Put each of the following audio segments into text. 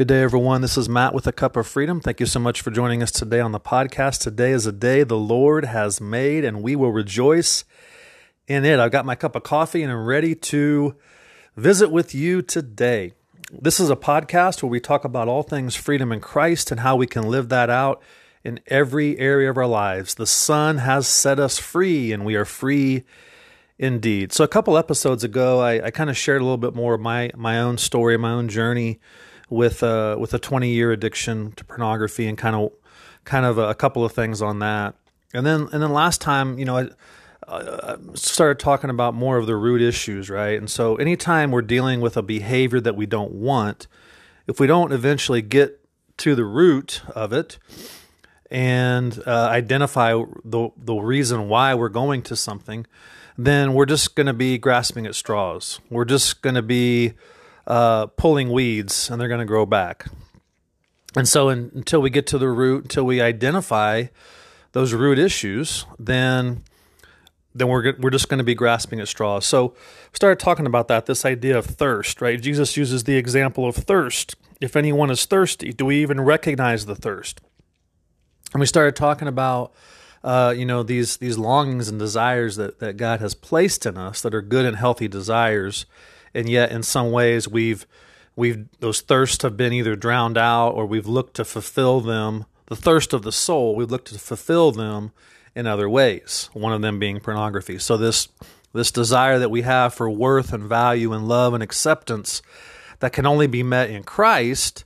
Good day, everyone. This is Matt with a Cup of Freedom. Thank you so much for joining us today on the podcast. Today is a day the Lord has made, and we will rejoice in it. I've got my cup of coffee and I'm ready to visit with you today. This is a podcast where we talk about all things freedom in Christ and how we can live that out in every area of our lives. The Son has set us free, and we are free indeed. So, a couple episodes ago, I, I kind of shared a little bit more of my my own story, my own journey with a with a 20 year addiction to pornography and kind of kind of a, couple of things on that. And then and then last time, you know, I, I started talking about more of the root issues, right? And so anytime we're dealing with a behavior that we don't want, if we don't eventually get to the root of it and uh, identify the the reason why we're going to something, then we're just going to be grasping at straws. We're just going to be uh, pulling weeds and they're going to grow back. And so, in, until we get to the root, until we identify those root issues, then then we're we're just going to be grasping at straws. So, we started talking about that. This idea of thirst, right? Jesus uses the example of thirst. If anyone is thirsty, do we even recognize the thirst? And we started talking about uh, you know these these longings and desires that that God has placed in us that are good and healthy desires and yet in some ways we've we've those thirsts have been either drowned out or we've looked to fulfill them. The thirst of the soul we've looked to fulfill them in other ways one of them being pornography. So this this desire that we have for worth and value and love and acceptance that can only be met in Christ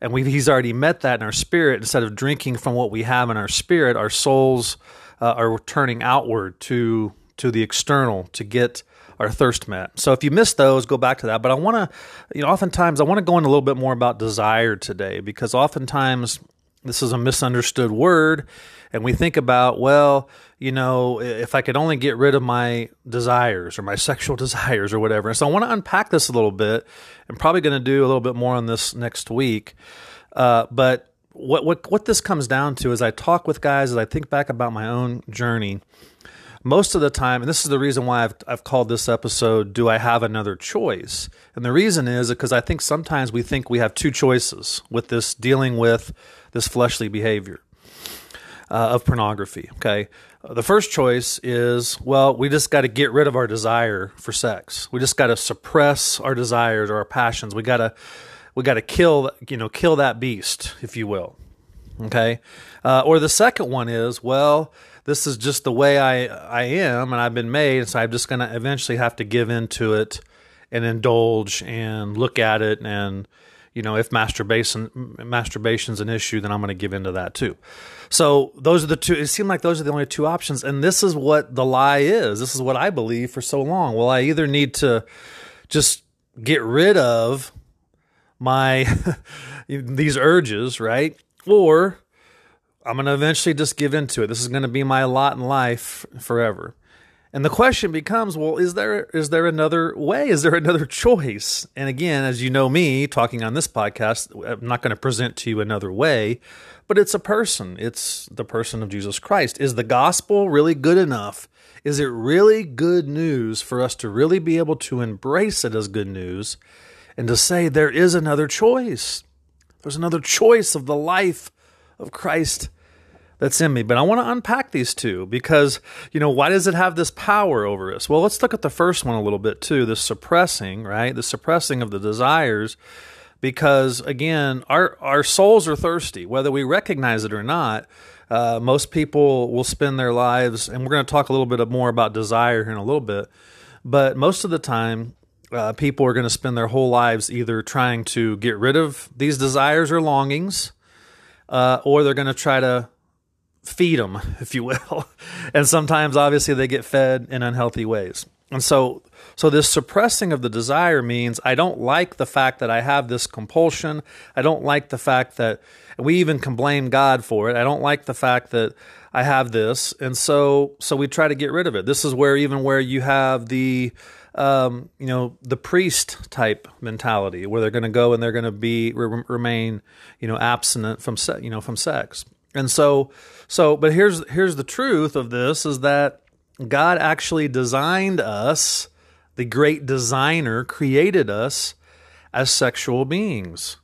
and we he's already met that in our spirit. Instead of drinking from what we have in our spirit our souls uh, are turning outward to to the external to get our thirst met. So if you missed those, go back to that. But I want to, you know, oftentimes I want to go in a little bit more about desire today because oftentimes this is a misunderstood word and we think about well you know if i could only get rid of my desires or my sexual desires or whatever and so i want to unpack this a little bit i'm probably going to do a little bit more on this next week uh, but what, what what this comes down to is i talk with guys as i think back about my own journey most of the time, and this is the reason why I've, I've called this episode, Do I Have Another Choice? And the reason is because I think sometimes we think we have two choices with this dealing with this fleshly behavior uh, of pornography. Okay. The first choice is, well, we just got to get rid of our desire for sex. We just got to suppress our desires or our passions. We got to, we got to kill, you know, kill that beast, if you will. Okay. Uh, or the second one is, well, this is just the way I I am, and I've been made, so I'm just going to eventually have to give into it and indulge and look at it. And you know if masturbation masturbation's an issue then i'm going to give into that too. So those are the two it seemed like those are the only two options. And this is what the lie is. This is what i believe for so long. Well i either need to just get rid of my these urges right? Or I'm going to eventually just give into it. This is going to be my lot in life forever. And the question becomes, well, is there is there another way? Is there another choice? And again, as you know me talking on this podcast, I'm not going to present to you another way, but it's a person. It's the person of Jesus Christ. Is the gospel really good enough? Is it really good news for us to really be able to embrace it as good news and to say there is another choice? There's another choice of the life of Christ that's in me. But I want to unpack these two because, you know, why does it have this power over us? Well, let's look at the first one a little bit too the suppressing, right? The suppressing of the desires. Because again, our, our souls are thirsty, whether we recognize it or not. Uh, most people will spend their lives, and we're going to talk a little bit more about desire here in a little bit, but most of the time, uh, people are going to spend their whole lives either trying to get rid of these desires or longings, uh, or they're going to try to feed them, if you will. and sometimes, obviously, they get fed in unhealthy ways. And so, so this suppressing of the desire means I don't like the fact that I have this compulsion. I don't like the fact that we even can blame God for it. I don't like the fact that I have this, and so so we try to get rid of it. This is where even where you have the um, you know the priest type mentality, where they're going to go and they're going to be re- remain you know abstinent from se- you know from sex. And so, so, but here's here's the truth of this: is that God actually designed us. The great designer created us as sexual beings.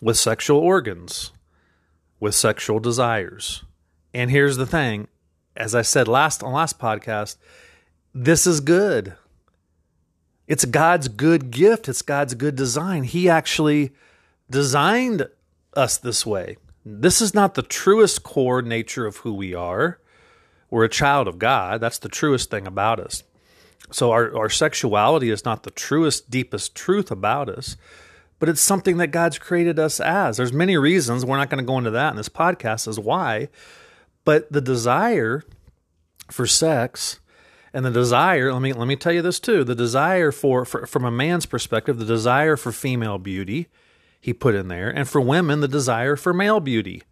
with sexual organs, with sexual desires. And here's the thing, as I said last on last podcast, this is good. It's God's good gift, it's God's good design. He actually designed us this way. This is not the truest core nature of who we are. We're a child of God. That's the truest thing about us. So our, our sexuality is not the truest, deepest truth about us, but it's something that God's created us as. There's many reasons. We're not going to go into that in this podcast as why. But the desire for sex and the desire, let me let me tell you this too. The desire for, for from a man's perspective, the desire for female beauty, he put in there, and for women, the desire for male beauty.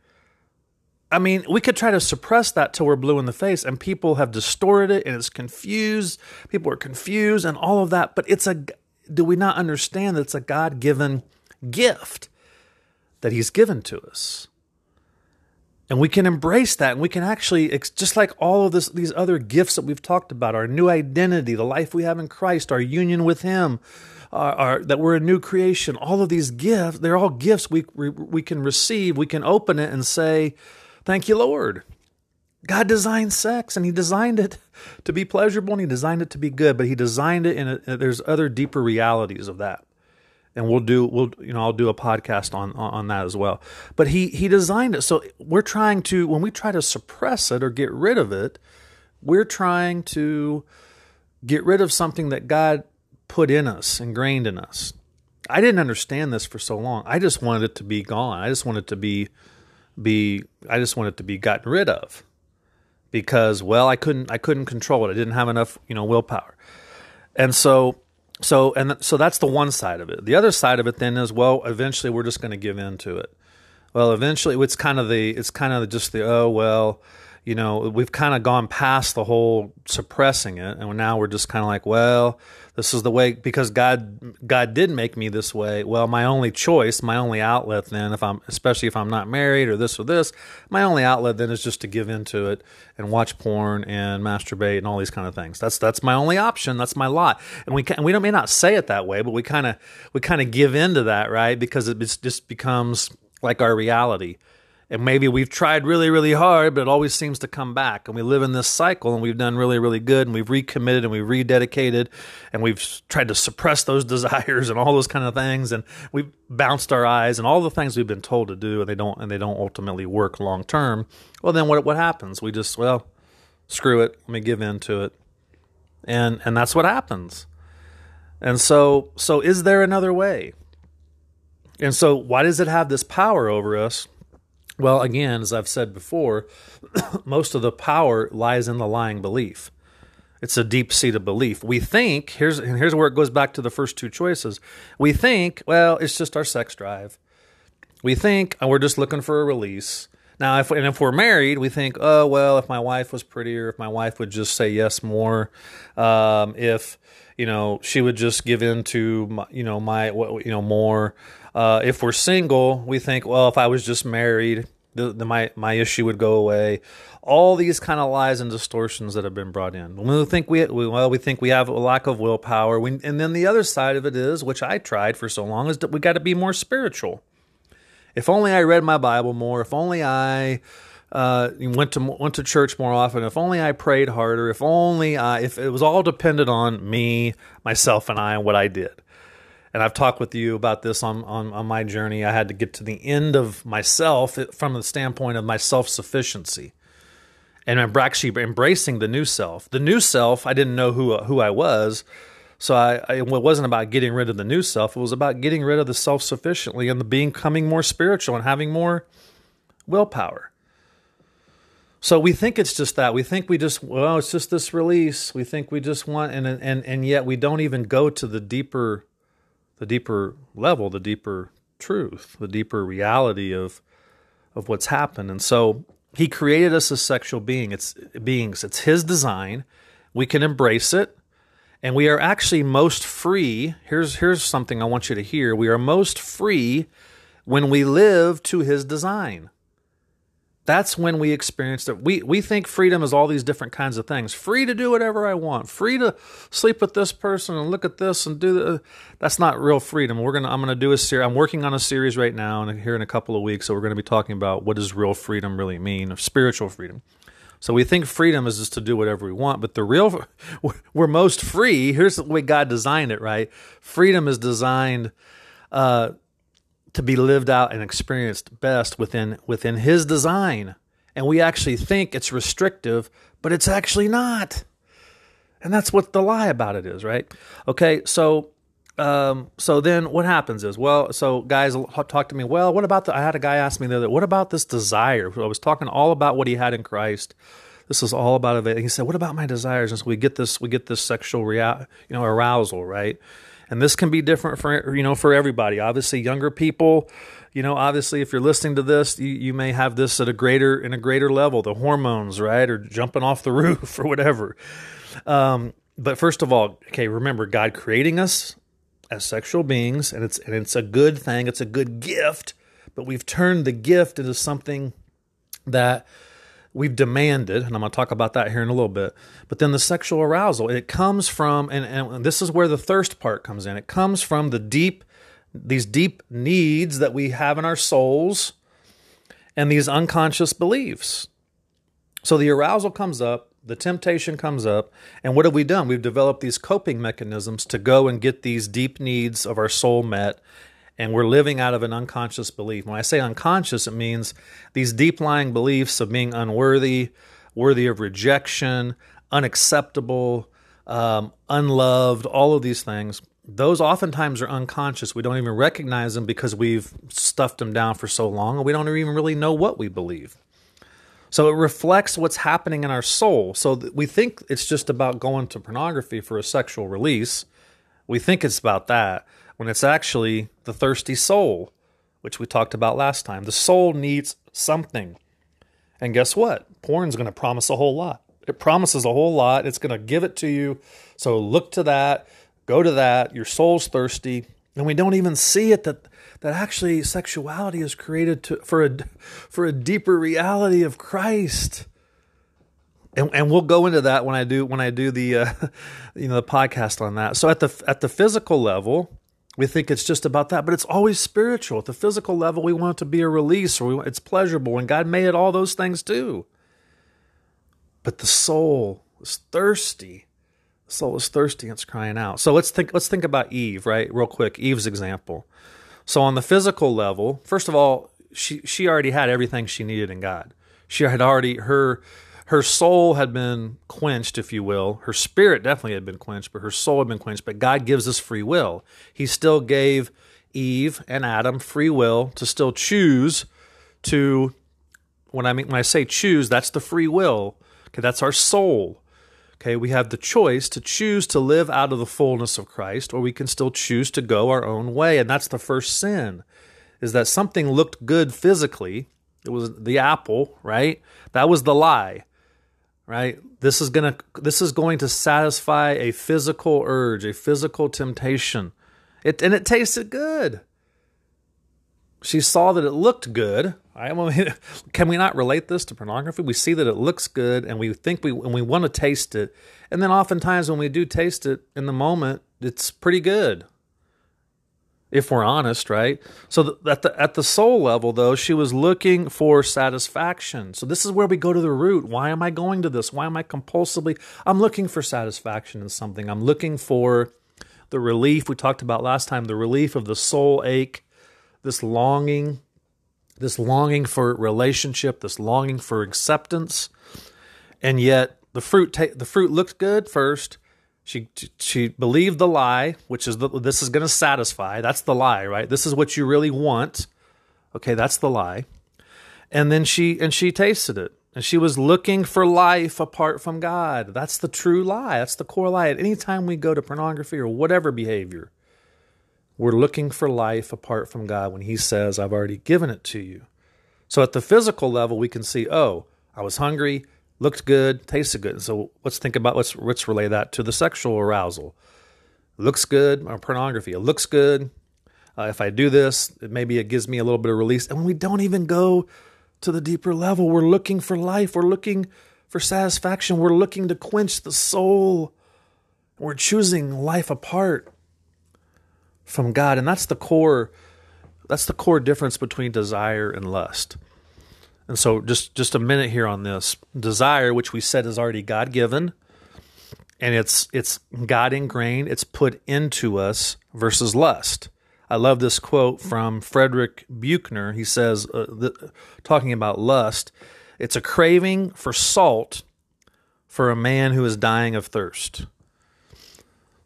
I mean, we could try to suppress that till we're blue in the face, and people have distorted it, and it's confused. People are confused, and all of that. But it's a do we not understand that it's a God given gift that He's given to us? And we can embrace that, and we can actually, just like all of this, these other gifts that we've talked about, our new identity, the life we have in Christ, our union with Him, our, our, that we're a new creation. All of these gifts, they're all gifts we, we we can receive. We can open it and say, Thank you, Lord. God designed sex and he designed it to be pleasurable and he designed it to be good, but he designed it in a, there's other deeper realities of that. And we'll do we'll you know I'll do a podcast on on that as well. But he he designed it so we're trying to when we try to suppress it or get rid of it, we're trying to get rid of something that God put in us, ingrained in us. I didn't understand this for so long. I just wanted it to be gone. I just wanted it to be be I just wanted to be gotten rid of because well I couldn't I couldn't control it. I didn't have enough, you know, willpower. And so so and so that's the one side of it. The other side of it then is well eventually we're just going to give in to it. Well, eventually it's kind of the it's kind of just the oh well, you know, we've kind of gone past the whole suppressing it and now we're just kind of like, well, this is the way because God God did make me this way. Well, my only choice, my only outlet then if I'm especially if I'm not married or this or this, my only outlet then is just to give into it and watch porn and masturbate and all these kind of things. That's that's my only option. That's my lot. And we can, we don't may not say it that way, but we kind of we kind of give into that, right? Because it just becomes like our reality and maybe we've tried really, really hard, but it always seems to come back. And we live in this cycle and we've done really, really good and we've recommitted and we've rededicated and we've tried to suppress those desires and all those kind of things. And we've bounced our eyes and all the things we've been told to do and they don't, and they don't ultimately work long term. Well, then what, what happens? We just, well, screw it. Let me give in to it. And, and that's what happens. And so, so is there another way? And so why does it have this power over us? Well, again, as I've said before, most of the power lies in the lying belief. It's a deep seated belief. We think here's and here's where it goes back to the first two choices. We think, well, it's just our sex drive. We think oh, we're just looking for a release. Now, if and if we're married, we think, oh well, if my wife was prettier, if my wife would just say yes more, um, if you know she would just give in to my, you know my you know more, uh, if we're single, we think, well, if I was just married, the, the, my my issue would go away. All these kind of lies and distortions that have been brought in. We think we, we well, we think we have a lack of willpower. We, and then the other side of it is, which I tried for so long, is that we got to be more spiritual. If only I read my Bible more. If only I uh, went to went to church more often. If only I prayed harder. If only I, if it was all dependent on me, myself, and I, and what I did and I've talked with you about this on, on, on my journey. I had to get to the end of myself from the standpoint of my self sufficiency. And actually embracing the new self. The new self, I didn't know who who I was, so I, I, it wasn't about getting rid of the new self. It was about getting rid of the self sufficiently and the becoming more spiritual and having more willpower. So we think it's just that. We think we just well, it's just this release. We think we just want and and and yet we don't even go to the deeper the deeper level, the deeper truth, the deeper reality of of what's happened. And so he created us as sexual being. It's beings. It's his design. We can embrace it. And we are actually most free. Here's here's something I want you to hear. We are most free when we live to his design. That's when we experience it. We we think freedom is all these different kinds of things. Free to do whatever I want. Free to sleep with this person and look at this and do the. That's not real freedom. We're gonna. I'm gonna do a series. I'm working on a series right now, and here in a couple of weeks, so we're gonna be talking about what does real freedom really mean, of spiritual freedom. So we think freedom is just to do whatever we want, but the real we're most free. Here's the way God designed it. Right, freedom is designed. Uh, to be lived out and experienced best within within his design. And we actually think it's restrictive, but it's actually not. And that's what the lie about it is, right? Okay, so um, so then what happens is, well, so guys talk to me. Well, what about the? I had a guy ask me the other. What about this desire? I was talking all about what he had in Christ. This is all about it. He said, "What about my desires?" And so we get this, we get this sexual real, you know, arousal, right? and this can be different for you know for everybody obviously younger people you know obviously if you're listening to this you, you may have this at a greater in a greater level the hormones right or jumping off the roof or whatever um, but first of all okay remember god creating us as sexual beings and it's and it's a good thing it's a good gift but we've turned the gift into something that we've demanded, and I'm going to talk about that here in a little bit. But then the sexual arousal, it comes from, and, and this is where the thirst part comes in. It comes from the deep, these deep needs that we have in our souls and these unconscious beliefs. So the arousal comes up, the temptation comes up, and what have we done? We've developed these coping mechanisms to go and get these deep needs of our soul met and we're living out of an unconscious belief. When I say unconscious, it means these deep lying beliefs of being unworthy, worthy of rejection, unacceptable, um, unloved, all of these things. Those oftentimes are unconscious. We don't even recognize them because we've stuffed them down for so long and we don't even really know what we believe. So it reflects what's happening in our soul. So we think it's just about going to pornography for a sexual release. We think it's about that when it's actually the thirsty soul, which we talked about last time. The soul needs something. And guess what? Porn's going to promise a whole lot. It promises a whole lot. It's going to give it to you. So look to that, go to that. Your soul's thirsty. And we don't even see it that that actually sexuality is created to, for a for a deeper reality of Christ. And, and we'll go into that when I do when I do the uh, you know the podcast on that. So at the at the physical level, we think it's just about that, but it's always spiritual. At the physical level, we want it to be a release or we, it's pleasurable, and God made it all those things too. But the soul is thirsty. The soul is thirsty and it's crying out. So let's think. Let's think about Eve, right? Real quick, Eve's example. So on the physical level, first of all, she she already had everything she needed in God. She had already her her soul had been quenched, if you will. Her spirit definitely had been quenched, but her soul had been quenched. But God gives us free will. He still gave Eve and Adam free will to still choose to. When I mean when I say choose, that's the free will. Okay, that's our soul. Okay, we have the choice to choose to live out of the fullness of Christ, or we can still choose to go our own way. And that's the first sin, is that something looked good physically. It was the apple, right? That was the lie right? This is going to this is going to satisfy a physical urge a physical temptation. It and it tasted good. She saw that it looked good I mean, can we not relate this to pornography? We see that it looks good and we think we and we want to taste it. And then oftentimes when we do taste it in the moment it's pretty good if we're honest, right? So at the at the soul level, though, she was looking for satisfaction. So this is where we go to the root. Why am I going to this? Why am I compulsively? I'm looking for satisfaction in something. I'm looking for the relief we talked about last time. The relief of the soul ache, this longing, this longing for relationship, this longing for acceptance, and yet the fruit ta- the fruit looked good first she she believed the lie, which is the, this is going to satisfy. That's the lie, right? This is what you really want. Okay, that's the lie. And then she and she tasted it. And she was looking for life apart from God. That's the true lie. That's the core lie. At any time we go to pornography or whatever behavior, we're looking for life apart from God when He says, I've already given it to you. So at the physical level, we can see, oh, I was hungry looked good, tasted good. So let's think about let's let's relay that to the sexual arousal. looks good, or pornography. It looks good. Uh, if I do this, maybe it gives me a little bit of release. And we don't even go to the deeper level. We're looking for life. We're looking for satisfaction. We're looking to quench the soul. We're choosing life apart from God. And that's the core that's the core difference between desire and lust. And so just just a minute here on this. Desire, which we said is already God given, and it's it's God ingrained, it's put into us versus lust. I love this quote from Frederick Buechner. He says, uh, the, talking about lust, it's a craving for salt for a man who is dying of thirst.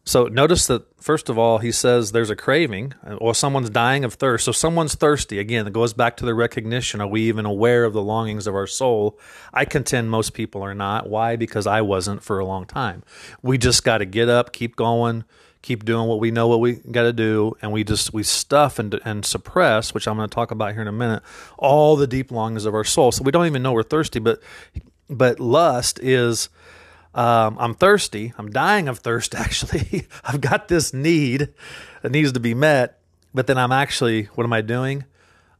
So notice that first of all, he says there's a craving, uh, or someone's dying of thirst. So someone's thirsty. Again, it goes back to the recognition. Are we even aware of the longings of our soul? I contend most people are not. Why? Because I wasn't for a long time. We just got to get up, keep going, keep doing what we know what we got to do, and we just we stuff and and suppress, which I'm going to talk about here in a minute, all the deep longings of our soul. So we don't even know we're thirsty, but but lust is um, I'm thirsty. I'm dying of thirst, actually. I've got this need that needs to be met. But then I'm actually, what am I doing?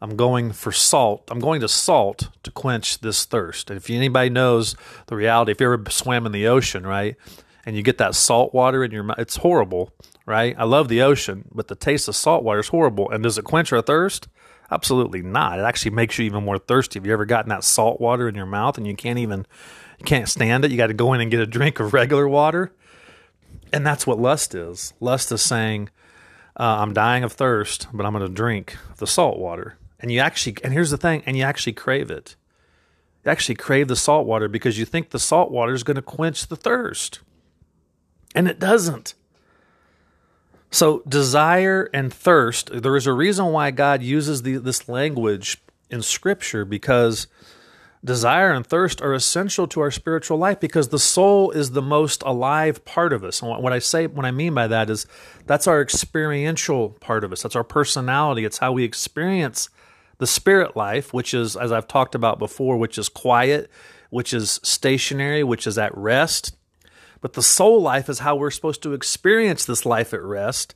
I'm going for salt. I'm going to salt to quench this thirst. And if anybody knows the reality, if you ever swam in the ocean, right, and you get that salt water in your mouth, it's horrible, right? I love the ocean, but the taste of salt water is horrible. And does it quench our thirst? Absolutely not. It actually makes you even more thirsty. Have you ever gotten that salt water in your mouth and you can't even can't stand it. You got to go in and get a drink of regular water. And that's what lust is. Lust is saying, uh, I'm dying of thirst, but I'm going to drink the salt water. And you actually, and here's the thing, and you actually crave it. You actually crave the salt water because you think the salt water is going to quench the thirst. And it doesn't. So, desire and thirst, there is a reason why God uses the, this language in Scripture because desire and thirst are essential to our spiritual life because the soul is the most alive part of us. And what I say, what I mean by that is that's our experiential part of us. That's our personality. It's how we experience the spirit life, which is, as I've talked about before, which is quiet, which is stationary, which is at rest. But the soul life is how we're supposed to experience this life at rest,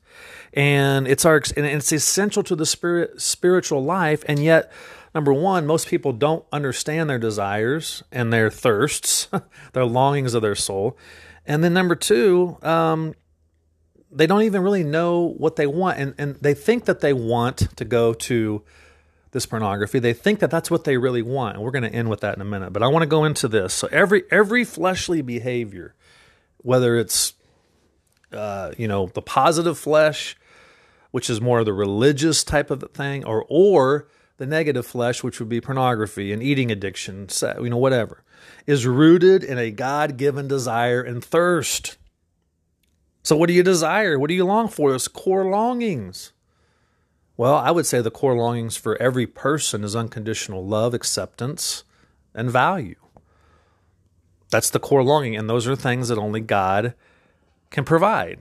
and it's our and it's essential to the spirit spiritual life. And yet, number one, most people don't understand their desires and their thirsts, their longings of their soul. And then number two, um, they don't even really know what they want. And, and they think that they want to go to this pornography. They think that that's what they really want. And we're going to end with that in a minute. But I want to go into this. So every every fleshly behavior, whether it's uh, you know the positive flesh, which is more of the religious type of thing, or or the negative flesh, which would be pornography and eating addiction, you know, whatever, is rooted in a God given desire and thirst. So, what do you desire? What do you long for? Those core longings. Well, I would say the core longings for every person is unconditional love, acceptance, and value. That's the core longing, and those are things that only God can provide.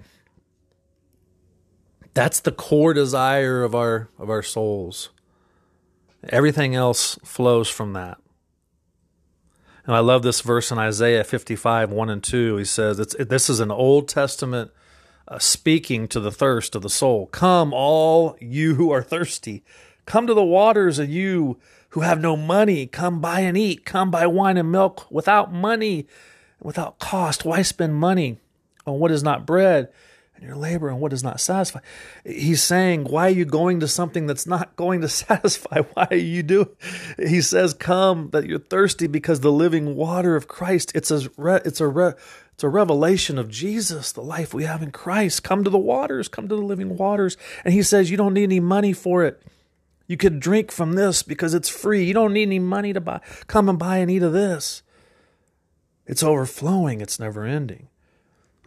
That's the core desire of our of our souls. Everything else flows from that. And I love this verse in Isaiah 55, 1 and 2. He says, it, This is an Old Testament uh, speaking to the thirst of the soul. Come, all you who are thirsty. Come to the waters, and you who have no money. Come buy and eat. Come buy wine and milk without money, without cost. Why spend money on what is not bread? And your labor and what does not satisfy. He's saying, Why are you going to something that's not going to satisfy? Why are you doing? He says, Come that you're thirsty because the living water of Christ, it's a, it's a, it's a revelation of Jesus, the life we have in Christ. Come to the waters, come to the living waters. And he says, You don't need any money for it. You could drink from this because it's free. You don't need any money to buy. Come and buy and eat of this. It's overflowing, it's never ending.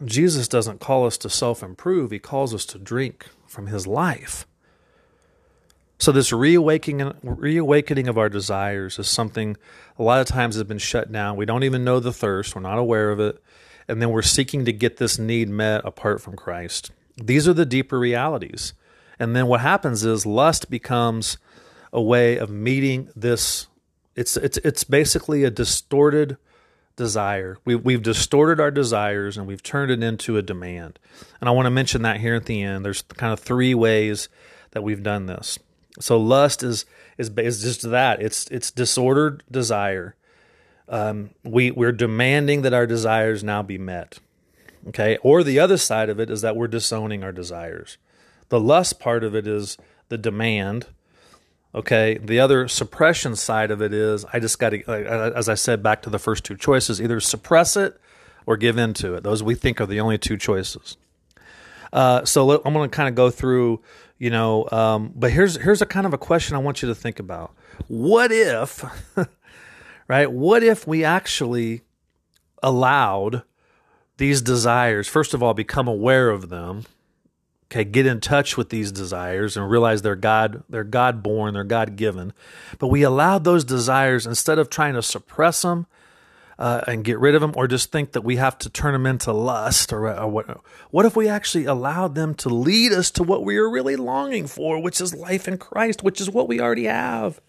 Jesus doesn't call us to self improve, he calls us to drink from his life. So, this reawakening, reawakening of our desires is something a lot of times has been shut down. We don't even know the thirst, we're not aware of it. And then we're seeking to get this need met apart from Christ. These are the deeper realities. And then what happens is lust becomes a way of meeting this. It's, it's, it's basically a distorted desire. We, we've distorted our desires and we've turned it into a demand. And I want to mention that here at the end. There's kind of three ways that we've done this. So lust is is is just that. It's it's disordered desire. Um, we we're demanding that our desires now be met. Okay, or the other side of it is that we're disowning our desires. The lust part of it is the demand. Okay, the other suppression side of it is I just got to, as I said, back to the first two choices: either suppress it or give in to it. Those we think are the only two choices. Uh, so I'm going to kind of go through, you know, um, but here's here's a kind of a question I want you to think about. What if, right? What if we actually allowed these desires, first of all, become aware of them, okay, get in touch with these desires and realize they're God, they're God born, they're God given. But we allowed those desires instead of trying to suppress them uh, and get rid of them, or just think that we have to turn them into lust, or, or what? What if we actually allowed them to lead us to what we are really longing for, which is life in Christ, which is what we already have?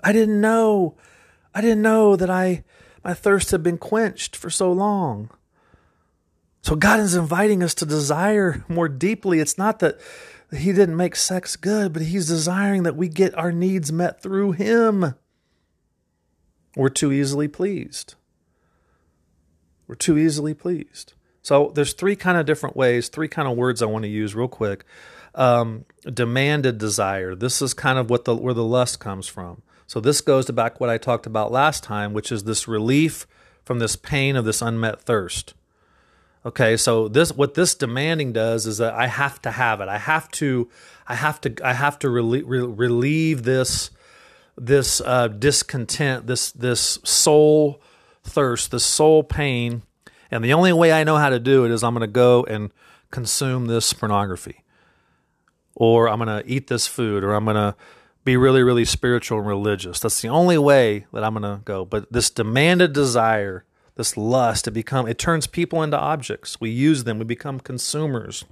I didn't know. I didn't know that I my thirst had been quenched for so long. So God is inviting us to desire more deeply. It's not that He didn't make sex good, but He's desiring that we get our needs met through Him. We're too easily pleased. We're too easily pleased. So there's three kind of different ways, three kind of words I want to use real quick. Um, demanded desire. This is kind of what the where the lust comes from. So this goes to back what I talked about last time, which is this relief from this pain of this unmet thirst. Okay, so this what this demanding does is that I have to have it. I have to, I have to, I have to relieve, relieve this this uh, discontent, this this soul thirst, this soul pain, and the only way I know how to do it is I'm going to go and consume this pornography, or I'm going to eat this food, or I'm going to be really, really spiritual and religious. That's the only way that I'm going to go. But this demanded desire, this lust, It become, it turns people into objects. We use them, we become consumers.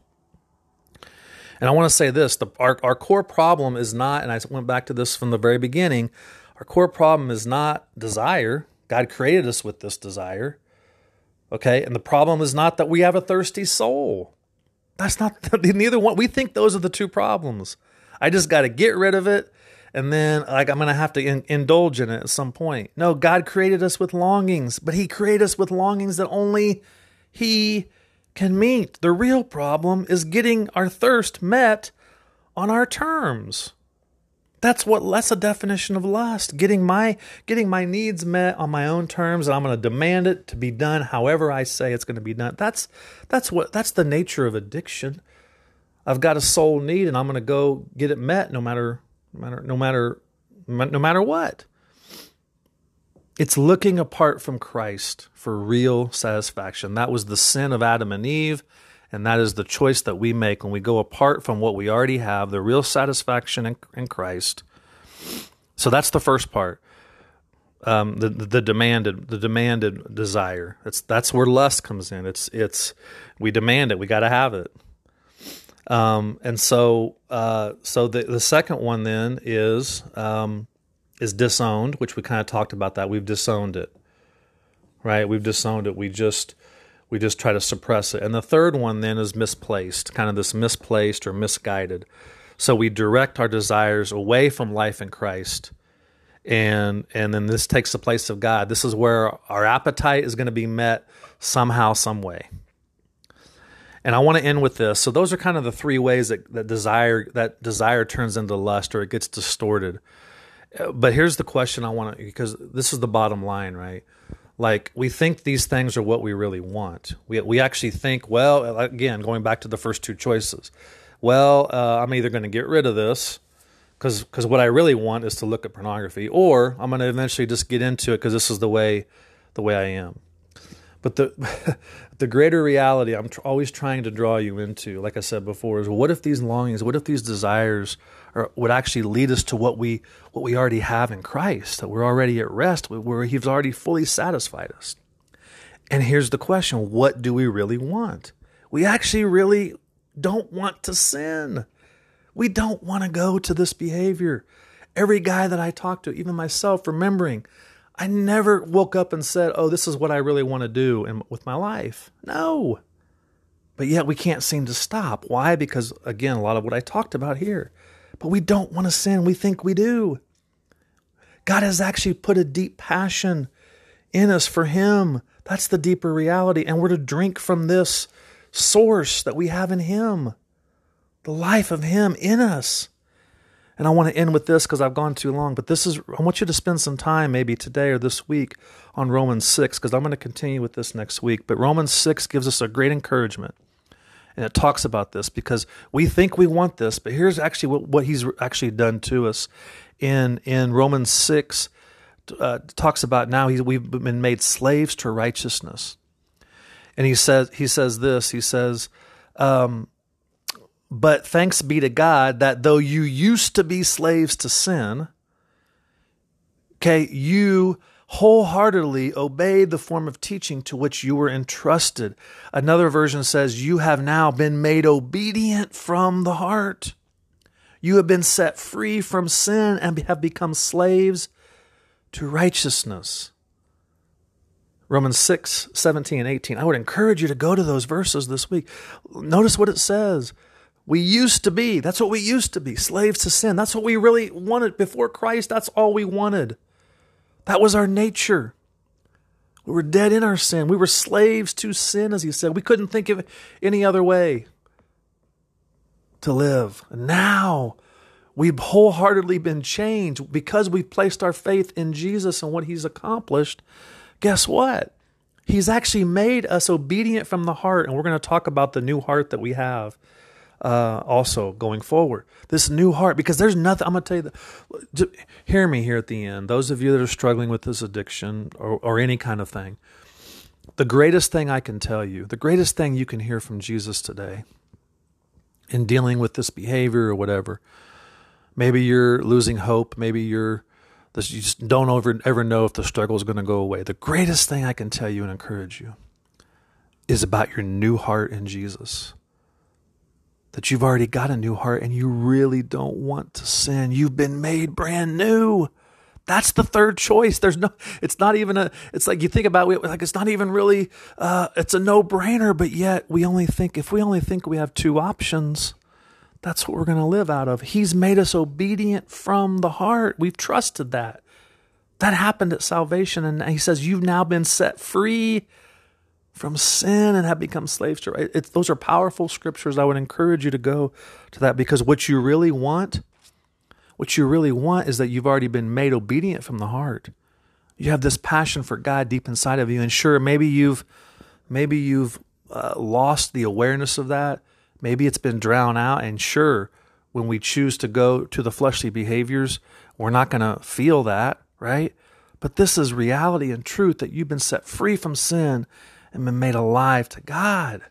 And I want to say this the, our, our core problem is not, and I went back to this from the very beginning, our core problem is not desire. God created us with this desire. Okay. And the problem is not that we have a thirsty soul. That's not neither one. We think those are the two problems. I just got to get rid of it and then like I'm going to have to in, indulge in it at some point. No, God created us with longings, but he created us with longings that only he can meet. The real problem is getting our thirst met on our terms. That's what that's a definition of lust. Getting my getting my needs met on my own terms and I'm going to demand it to be done however I say it's going to be done. That's that's what that's the nature of addiction. I've got a soul need and I'm going to go get it met no matter no matter no matter no matter what. It's looking apart from Christ for real satisfaction. That was the sin of Adam and Eve, and that is the choice that we make when we go apart from what we already have, the real satisfaction in, in Christ. So that's the first part. Um, the, the demanded the demanded desire. That's that's where lust comes in. It's it's we demand it. We got to have it. Um, and so, uh, so the, the second one then is um, is disowned, which we kind of talked about that. We've disowned it, right? We've disowned it. We just we just try to suppress it. And the third one then is misplaced, kind of this misplaced or misguided. So we direct our desires away from life in Christ. And and then this takes the place of God. This is where our appetite is going to be met somehow, some way. And I want to end with this. So those are kind of the three ways that, that desire that desire turns into lust or it gets distorted. But here's the question I want to because this is the bottom line, right? Like we think these things are what we really want. We we actually think, well, again, going back to the first two choices. Well, uh, I'm either going to get rid of this because because what I really want is to look at pornography, or I'm going to eventually just get into it because this is the way the way I am. But the the greater reality I'm tr- always trying to draw you into, like I said before, is what if these longings, what if these desires are, would actually lead us to what we what we already have in Christ, that we're already at rest, where He's already fully satisfied us. And here's the question: What do we really want? We actually really don't want to sin. We don't want to go to this behavior. Every guy that I talk to, even myself, remembering I never woke up and said, "Oh, this is what I really want to do with my life." No. But yet we can't seem to stop. Why? Because again, a lot of what I talked about here. but we don't want to sin. We think we do. God has actually put a deep passion in us for Him. That's the deeper reality. And we're to drink from this source that we have in Him, the life of Him in us. And I want to end with this because I've gone too long, but this is, I want you to spend some time maybe today or this week on Romans 6 because I'm going to continue with this next week. But Romans 6 gives us a great encouragement. And it talks about this because we think we want this, but here's actually what, what he's actually done to us. In, in Romans 6, uh, talks about now we've been made slaves to righteousness. And he says, he says this, he says, um, but thanks be to God that though you used to be slaves to sin, okay, you wholeheartedly obeyed the form of teaching to which you were entrusted. Another version says, You have now been made obedient from the heart. You have been set free from sin and have become slaves to righteousness. Romans 6, 17, and 18. I would encourage you to go to those verses this week. Notice what it says. We used to be, that's what we used to be, slaves to sin. That's what we really wanted before Christ. That's all we wanted. That was our nature. We were dead in our sin. We were slaves to sin, as he said. We couldn't think of any other way to live. Now, we've wholeheartedly been changed because we've placed our faith in Jesus and what he's accomplished. Guess what? He's actually made us obedient from the heart. And we're going to talk about the new heart that we have uh, also going forward. This new heart, because there's nothing, I'm going to tell you, that, hear me here at the end. Those of you that are struggling with this addiction or, or any kind of thing, the greatest thing I can tell you, the greatest thing you can hear from Jesus today in dealing with this behavior or whatever, maybe you're losing hope, maybe you're you just don't ever, ever know if the struggle is going to go away. The greatest thing I can tell you and encourage you is about your new heart in Jesus that you've already got a new heart and you really don't want to sin. You've been made brand new. That's the third choice. There's no, it's not even a, it's like you think about it, like it's not even really, uh, it's a no brainer, but yet we only think, if we only think we have two options, that's what we're going to live out of. He's made us obedient from the heart. We've trusted that. That happened at salvation. And he says, You've now been set free from sin and have become slaves to right. It's, those are powerful scriptures. I would encourage you to go to that because what you really want, what you really want is that you've already been made obedient from the heart. You have this passion for God deep inside of you, and sure, maybe you've maybe you've uh, lost the awareness of that. Maybe it's been drowned out, and sure, when we choose to go to the fleshly behaviors, we're not going to feel that, right? But this is reality and truth that you've been set free from sin and been made alive to God.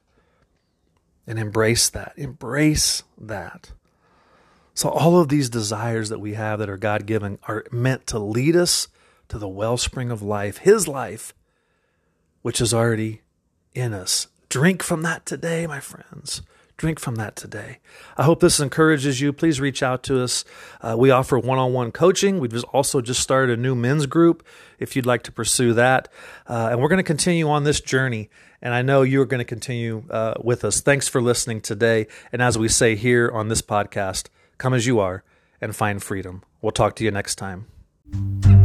And embrace that. Embrace that. So, all of these desires that we have that are God given are meant to lead us to the wellspring of life, His life, which is already in us. Drink from that today, my friends. Drink from that today. I hope this encourages you. Please reach out to us. Uh, we offer one on one coaching. We've also just started a new men's group if you'd like to pursue that. Uh, and we're going to continue on this journey. And I know you're going to continue uh, with us. Thanks for listening today. And as we say here on this podcast, come as you are and find freedom. We'll talk to you next time.